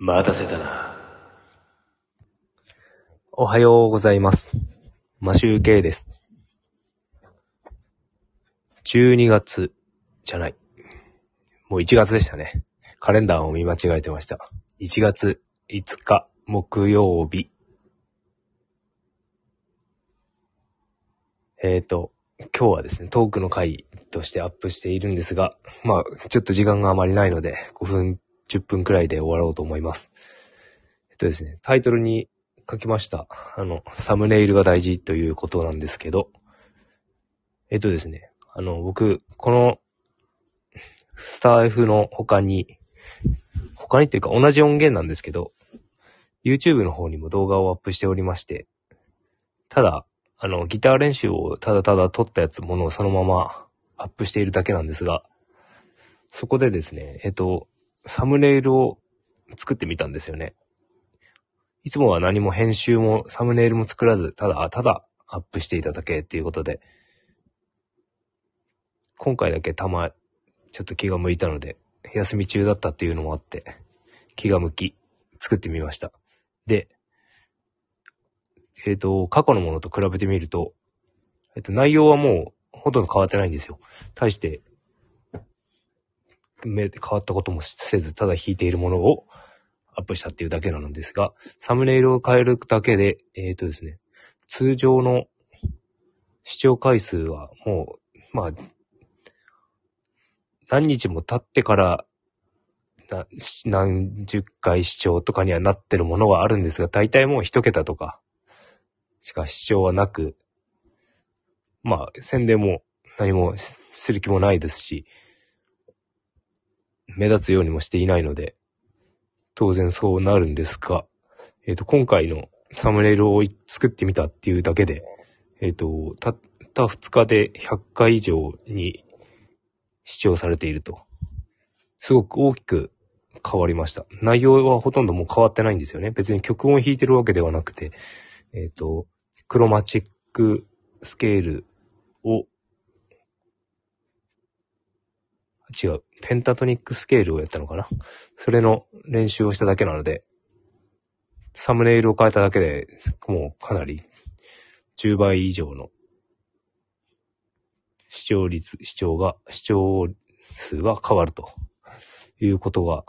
待たせたな。おはようございます。マシューケイです。12月じゃない。もう1月でしたね。カレンダーを見間違えてました。1月5日木曜日。えーと、今日はですね、トークの回としてアップしているんですが、まあ、ちょっと時間があまりないので、5分、10分くらいで終わろうと思います。えっとですね、タイトルに書きました。あの、サムネイルが大事ということなんですけど、えっとですね、あの、僕、この、スター F の他に、他にっていうか同じ音源なんですけど、YouTube の方にも動画をアップしておりまして、ただ、あの、ギター練習をただただ撮ったやつ、ものをそのままアップしているだけなんですが、そこでですね、えっと、サムネイルを作ってみたんですよね。いつもは何も編集もサムネイルも作らず、ただ、ただアップしていただけっていうことで、今回だけたま、ちょっと気が向いたので、休み中だったっていうのもあって、気が向き、作ってみました。で、えっ、と、過去のものと比べてみると、えっ、と、内容はもうほとんど変わってないんですよ。対して、め変わったこともせず、ただ弾いているものをアップしたっていうだけなのですが、サムネイルを変えるだけで、えっ、とですね、通常の視聴回数はもう、まあ、何日も経ってから、何十回視聴とかにはなってるものはあるんですが、大体もう一桁とかしか視聴はなく、まあ、宣伝も何もする気もないですし、目立つようにもしていないので、当然そうなるんですが、えっ、と、今回のサムネイルを作ってみたっていうだけで、えっ、と、たった2日で100回以上に視聴されていると。すごく大きく変わりました。内容はほとんどもう変わってないんですよね。別に曲音弾いてるわけではなくて、えっ、と、クロマチックスケールを、違う、ペンタトニックスケールをやったのかな？それの練習をしただけなので、サムネイルを変えただけでもうかなり10倍以上の視聴率、視聴が、視聴数が変わると。いうことが、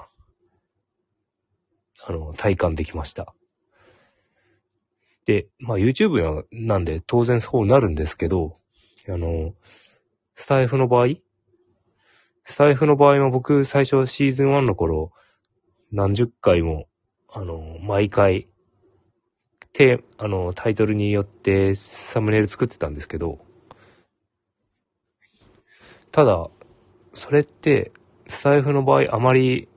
あの、体感できました。で、まあ YouTube なんで当然そうなるんですけど、あの、スタイフの場合、スタイフの場合も僕最初シーズン1の頃、何十回も、あの、毎回、て、あの、タイトルによってサムネイル作ってたんですけど、ただ、それって、スタイフの場合あまり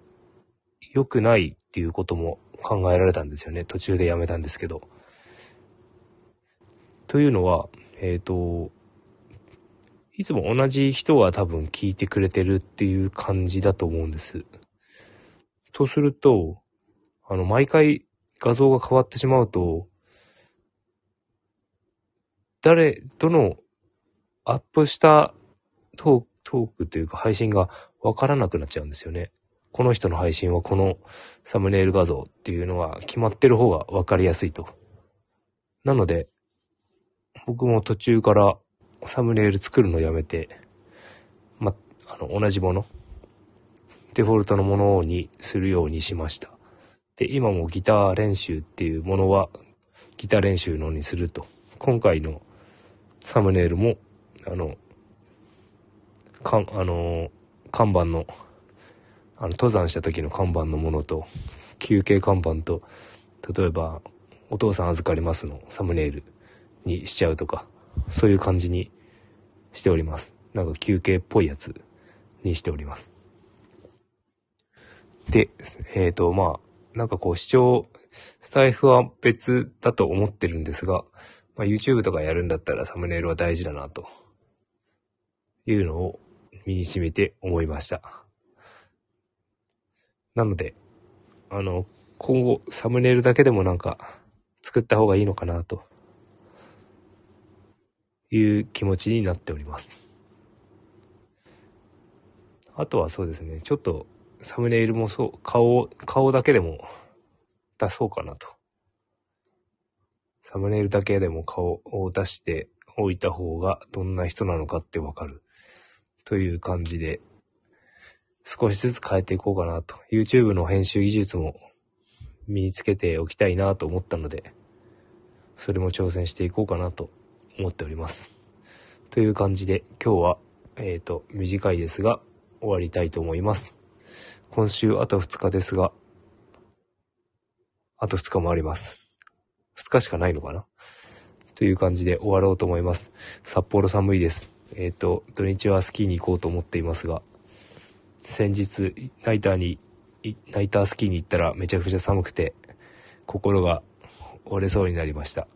良くないっていうことも考えられたんですよね。途中でやめたんですけど。というのは、えっ、と、いつも同じ人が多分聞いてくれてるっていう感じだと思うんです。とすると、あの、毎回画像が変わってしまうと、誰、どのアップしたトーク、トークというか配信がわからなくなっちゃうんですよね。この人の配信はこのサムネイル画像っていうのが決まってる方がわかりやすいと。なので、僕も途中からサムネイル作るのやめて、ま、あの、同じもの、デフォルトのものにするようにしました。で、今もギター練習っていうものは、ギター練習のにすると。今回のサムネイルも、あの、かん、あの、看板の、あの、登山した時の看板のものと、休憩看板と、例えば、お父さん預かりますのサムネイルにしちゃうとか、そういう感じにしております。なんか休憩っぽいやつにしております。で、えっ、と、まあ、なんかこう視聴、スタイフは別だと思ってるんですが、まあ、YouTube とかやるんだったらサムネイルは大事だなというのを身に染めて思いました。なので、あの、今後サムネイルだけでもなんか作った方がいいのかなという気持ちになっております。あとはそうですね、ちょっとサムネイルもそう、顔、顔だけでも出そうかなと。サムネイルだけでも顔を出しておいた方がどんな人なのかってわかる。という感じで、少しずつ変えていこうかなと。YouTube の編集技術も身につけておきたいなと思ったので、それも挑戦していこうかなと思っております。という感じで今日は、えっ、ー、と、短いですが終わりたいと思います。今週あと2日ですが、あと2日もあります。2日しかないのかな？という感じで終わろうと思います。札幌寒いです。えっ、ー、と、土日はスキーに行こうと思っていますが、先日、ナイターに、ナイタースキーに行ったらめちゃくちゃ寒くて、心が折れそうになりました。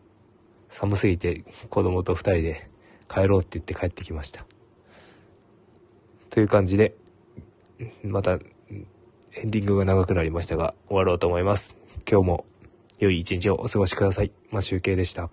寒すぎて子供と2人で帰ろうって言って帰ってきました。という感じで、またエンディングが長くなりましたが終わろうと思います。今日も良い一日をお過ごしください。マシュウケイでした。